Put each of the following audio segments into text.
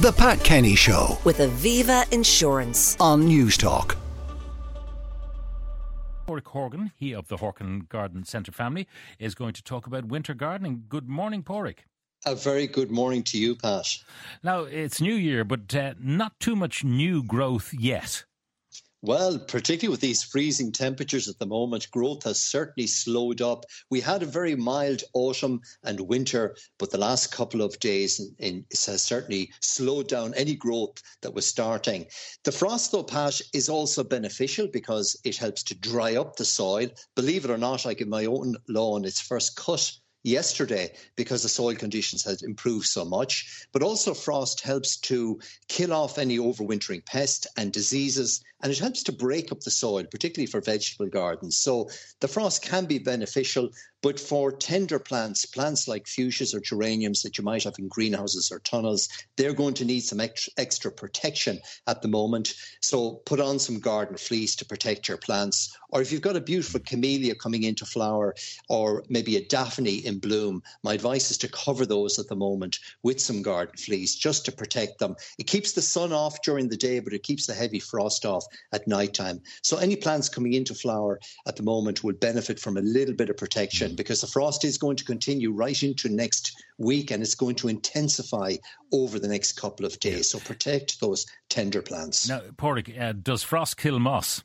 The Pat Kenny Show with Aviva Insurance. on Newstalk. Pádraig Horgan, he of the Horgan Garden Centre family, is going to talk about winter gardening. Good morning, Pádraig. A very good morning to you, Pat. Now, it's New Year, but uh, not too much new growth yet. Well, particularly with these freezing temperatures at the moment, growth has certainly slowed up. We had a very mild autumn and winter, but the last couple of days in, in, has certainly slowed down any growth that was starting. The frost, though, Pat, is also beneficial because it helps to dry up the soil. Believe it or not, I give my own lawn its first cut yesterday because the soil conditions had improved so much. But also, frost helps to kill off any overwintering pests and diseases, and it helps to break up the soil, particularly for vegetable gardens. So the frost can be beneficial, but for tender plants, plants like fuchsias or geraniums that you might have in greenhouses or tunnels, they're going to need some extra protection at the moment. So put on some garden fleece to protect your plants. Or if you've got a beautiful camellia coming into flower or maybe a daphne in bloom, my advice is to cover those at the moment with some garden fleece just to protect them. It keeps the sun off during the day, but it keeps the heavy frost off at night time. So any plants coming into flower at the moment will benefit from a little bit of protection because the frost is going to continue right into next week and it's going to intensify over the next couple of days. So protect those tender plants. Now, Pádraig, uh, does frost kill moss?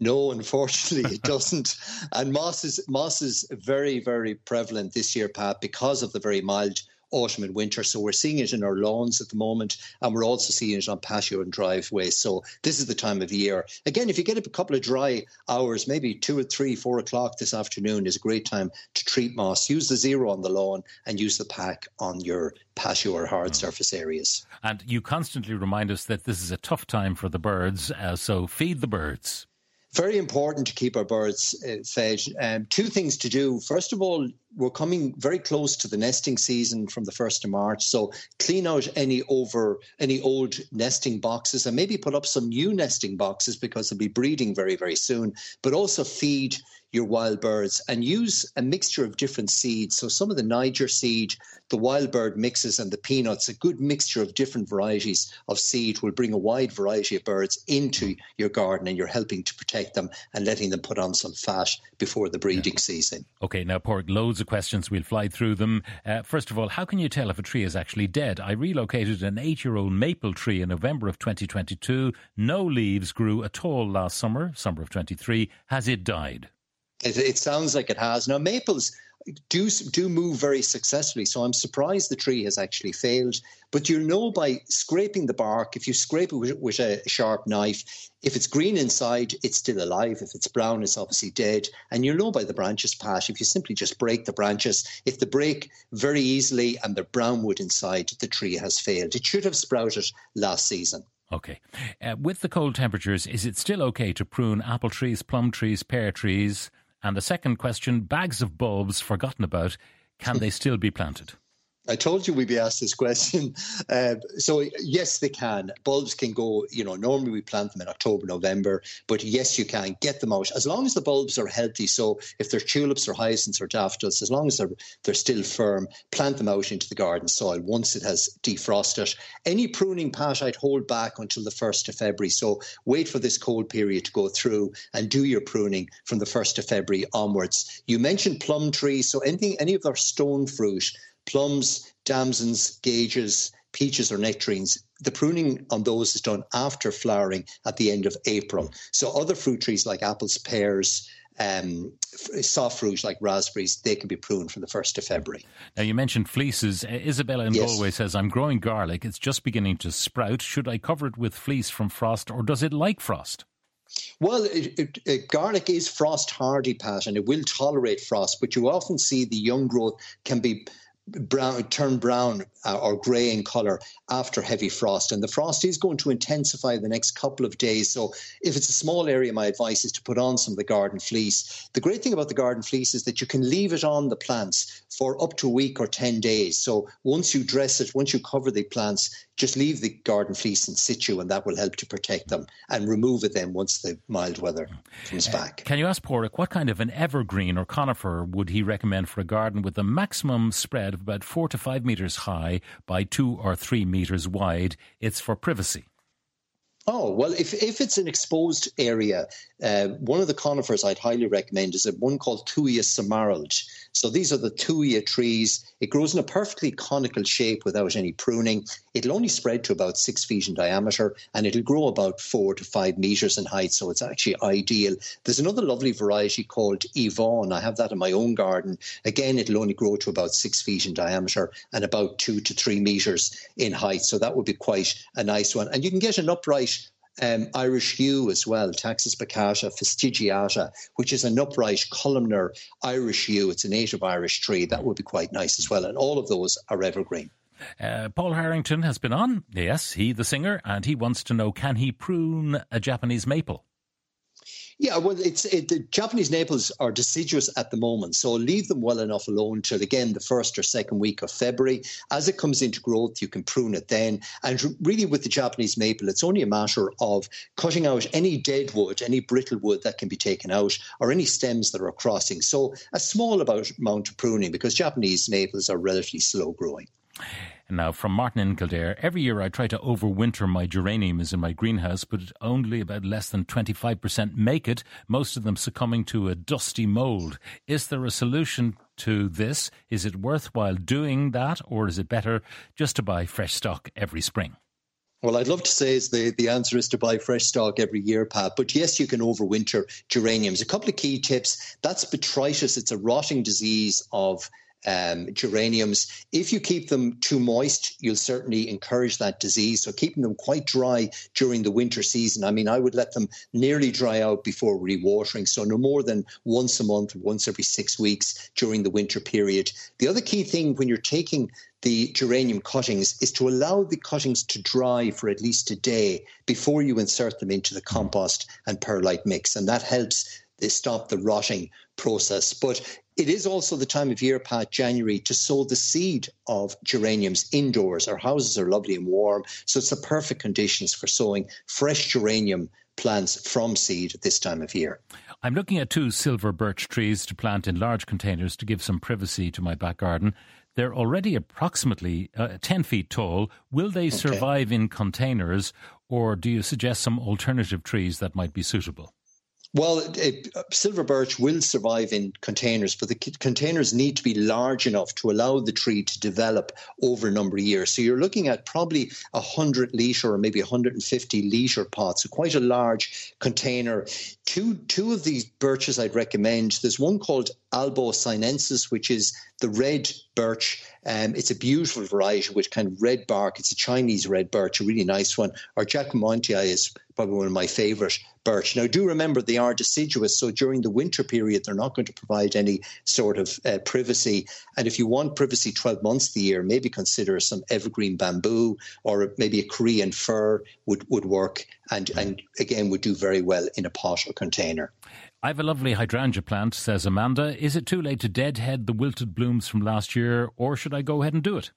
No, unfortunately, it doesn't. And moss is moss is very, very prevalent this year, Pat, because of the very mild autumn and winter. So we're seeing it in our lawns at the moment, and we're also seeing it on patio and driveway. So this is the time of year. Again, if you get a couple of dry hours, maybe two or three, four o'clock this afternoon is a great time to treat moss. Use the zero on the lawn and use the pack on your patio or hard mm. surface areas. And you constantly remind us that this is a tough time for the birds, uh, so feed the birds very important to keep our birds uh, fed. Um, two things to do. First of all, we're coming very close to the nesting season from the 1st of March. So clean out any over any old nesting boxes and maybe put up some new nesting boxes because they'll be breeding very, very soon. But also feed your wild birds and use a mixture of different seeds. So some of the Niger seed, the wild bird mixes and the peanuts, a good mixture of different varieties of seed will bring a wide variety of birds into your garden and you're helping to protect them and letting them put on some fat before the breeding yeah. season. Okay, now Pádraig, loads of questions. We'll fly through them. Uh, first of all, how can you tell if a tree is actually dead? I relocated an eight-year-old maple tree in November of 2022. No leaves grew at all last summer, summer of 23. Has it died? It, it sounds like it has. Now, maples do do move very successfully. So I'm surprised the tree has actually failed. But you'll know by scraping the bark. If you scrape it with, with, a sharp knife, if it's green inside, it's still alive. If it's brown, it's obviously dead. And you'll know by the branches, Pat. If you simply just break the branches, if they break very easily and they're brown wood inside, the tree has failed. It should have sprouted last season. Okay. Uh, with the cold temperatures, is it still okay to prune apple trees, plum trees, pear trees? And the second question bags of bulbs forgotten about, can they still be planted? I told you we'd be asked this question. Uh, so yes, they can. Bulbs can go. You know, normally we plant them in October, November, but yes, you can get them out as long as the bulbs are healthy. So if they're tulips or hyacinths or daffodils, as long as they're they're still firm, plant them out into the garden soil once it has defrosted. Any pruning, Pat, I'd hold back until the first of February. So wait for this cold period to go through and do your pruning from the first of February onwards. You mentioned plum trees, so anything, any of our stone fruit plums, damsons, gages, peaches or nectarines, the pruning on those is done after flowering at the end of April. So other fruit trees like apples, pears, um, soft fruit like raspberries, they can be pruned from the 1st of February. Now, you mentioned fleeces. Isabella in yes. Galway says, I'm growing garlic. It's just beginning to sprout. Should I cover it with fleece from frost or does it like frost? Well, it, it, it, garlic is frost hardy, Pat, and it will tolerate frost, but you often see the young growth can be brown turn brown uh, or grey in color after heavy frost. And the frost is going to intensify the next couple of days. So if it's a small area my advice is to put on some of the garden fleece. The great thing about the garden fleece is that you can leave it on the plants for up to a week or 10 days. So once you dress it once you cover the plants just leave the garden fleece in situ and that will help to protect them and remove it then once the mild weather comes uh, back. Can you ask Pádraig what kind of an evergreen or conifer would he recommend for a garden with a maximum spread of about four to five metres high by two or three metres wide? It's for privacy. Oh, well, if, if it's an exposed area, uh, one of the conifers I'd highly recommend is one called Thuya Smaragd. So these are the Thuya trees. It grows in a perfectly conical shape without any pruning. It'll only spread to about six feet in diameter and it'll grow about four to five meters in height. So it's actually ideal. There's another lovely variety called Yvonne. I have that in my own garden. Again, it'll only grow to about six feet in diameter and about two to three meters in height. So that would be quite a nice one. And you can get an upright um, Irish yew as well, Taxus baccata fastigiata, which is an upright columnar Irish yew. It's a native Irish tree. That would be quite nice as well. And all of those are evergreen. Uh, Paul Harrington has been on. Yes, he, the singer, and he wants to know can he prune a Japanese maple? Yeah, well, it's it, the Japanese maples are deciduous at the moment, so leave them well enough alone till again the first or second week of February. As it comes into growth, you can prune it then. And really, with the Japanese maple, it's only a matter of cutting out any dead wood, any brittle wood that can be taken out, or any stems that are crossing. So a small amount of pruning because Japanese maples are relatively slow growing. Now, from Martin in Kildare, every year I try to overwinter my geraniums in my greenhouse, but only about less than 25% make it, most of them succumbing to a dusty mould. Is there a solution to this? Is it worthwhile doing that, or is it better just to buy fresh stock every spring? Well, I'd love to say is the, the answer is to buy fresh stock every year, Pat. But yes, you can overwinter geraniums. A couple of key tips. That's botrytis. It's a rotting disease of um, geraniums. If you keep them too moist, you'll certainly encourage that disease. So keeping them quite dry during the winter season. I mean, I would let them nearly dry out before rewatering. So no more than once a month, once every six weeks during the winter period. The other key thing when you're taking the geranium cuttings is to allow the cuttings to dry for at least a day before you insert them into the compost and perlite mix. And that helps they stop the rotting process. But it is also the time of year, Pat, January, to sow the seed of geraniums indoors. Our houses are lovely and warm, so it's the perfect conditions for sowing fresh geranium plants from seed at this time of year. I'm looking at two silver birch trees to plant in large containers to give some privacy to my back garden. They're already approximately uh, 10 feet tall. Will they survive in containers, or do you suggest some alternative trees that might be suitable? Well, it, silver birch will survive in containers, but the containers need to be large enough to allow the tree to develop over a number of years. So you're looking at probably a 100 litre or maybe 150 litre pots, so quite a large container. Two, two of these birches I'd recommend. There's one called Albo sinensis, which is the red birch. Um, it's a beautiful variety with kind of red bark. It's a Chinese red birch, a really nice one. Or Jacquemontii is probably one of my favourite birch. Now, do remember they are deciduous, so during the winter period, they're not going to provide any sort of uh, privacy. And if you want privacy 12 months of the year, maybe consider some evergreen bamboo or maybe a Korean fir would, would work and, and again would do very well in a pot or container. I have a lovely hydrangea plant, says Amanda. Is it too late to deadhead the wilted blooms from last year, or should I go ahead and do it?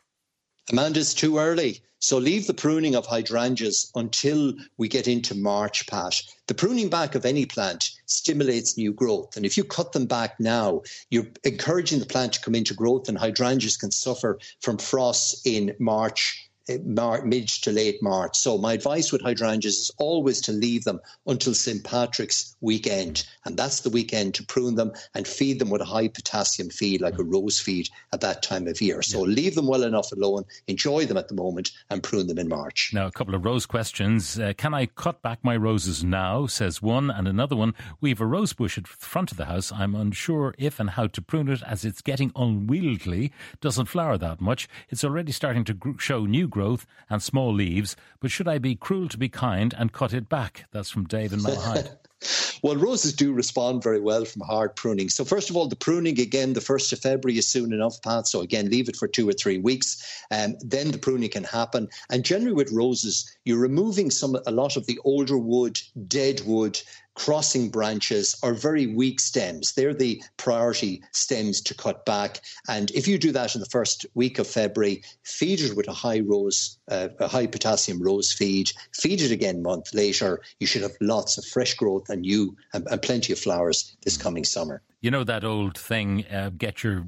Amanda's too early. So leave the pruning of hydrangeas until we get into March, Pat. The pruning back of any plant stimulates new growth. And if you cut them back now, you're encouraging the plant to come into growth, and hydrangeas can suffer from frosts in March mid to late March. So my advice with hydrangeas is always to leave them until St. Patrick's weekend. And that's the weekend to prune them and feed them with a high potassium feed like a rose feed at that time of year. So yeah. leave them well enough alone, enjoy them at the moment and prune them in March. Now, a couple of rose questions. Uh, can I cut back my roses now, says one. And another one, we have a rose bush at the front of the house. I'm unsure if and how to prune it as it's getting unwieldy, doesn't flower that much. It's already starting to gr- show new growth and small leaves, but should I be cruel to be kind and cut it back? That's from Dave in Malahide. Well, roses do respond very well from hard pruning. So, first of all, the pruning again, the 1st of February is soon enough, Pat. So, again, leave it for two or three weeks. Um, then the pruning can happen. And generally, with roses, you're removing some a lot of the older wood, dead wood, crossing branches or very weak stems. They're the priority stems to cut back. And if you do that in the first week of February, feed it with a high rose, uh, a high potassium rose feed. Feed it again a month later. You should have lots of fresh growth and new and, and plenty of flowers this coming summer. You know that old thing: uh, get your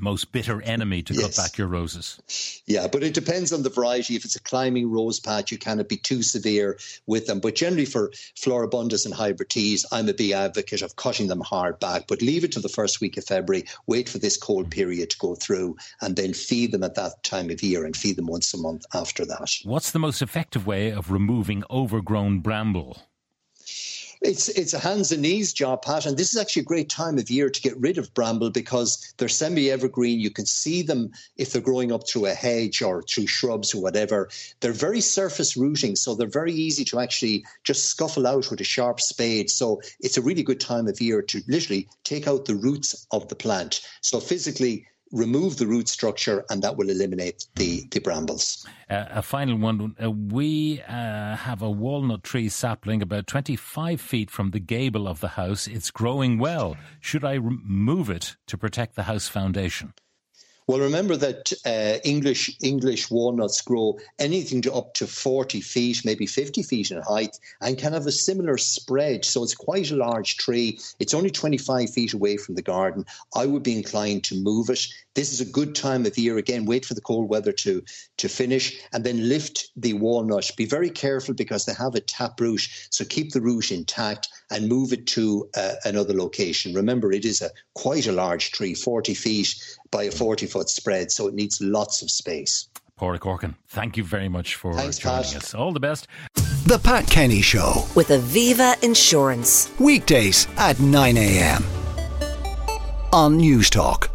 most bitter enemy to yes. cut back your roses. Yeah, but it depends on the variety. If it's a climbing rose patch, you cannot be too severe with them. But generally, for floribundas and hybrid teas, I'm a big advocate of cutting them hard back. But leave it to the first week of February. Wait for this cold period to go through, and then feed them at that time of year, and feed them once a month after that. What's the most effective way of removing overgrown bramble? It's it's a hands and knees job, Pat, and this is actually a great time of year to get rid of bramble because they're semi-evergreen. You can see them if they're growing up through a hedge or through shrubs or whatever. They're very surface rooting, so they're very easy to actually just scuffle out with a sharp spade. So it's a really good time of year to literally take out the roots of the plant. So physically remove the root structure and that will eliminate the, the brambles. Uh, a final one. Uh, we uh, have a walnut tree sapling about 25 feet from the gable of the house. It's growing well. Should I remove it to protect the house foundation? Well, remember that uh, English English walnuts grow anything to up to 40 feet, maybe 50 feet in height, and can have a similar spread. So it's quite a large tree. It's only 25 feet away from the garden. I would be inclined to move it. This is a good time of year. Again, wait for the cold weather to, to finish and then lift the walnut. Be very careful because they have a tap root. So keep the root intact and move it to uh, another location. Remember, it is a quite a large tree, 40 feet by a 40 foot spread, so it needs lots of space. Pádraig Horgan, thank you very much for Thanks, joining Pat. us. All the best. The Pat Kenny Show. With Aviva Insurance. Weekdays at 9 a.m. on Newstalk.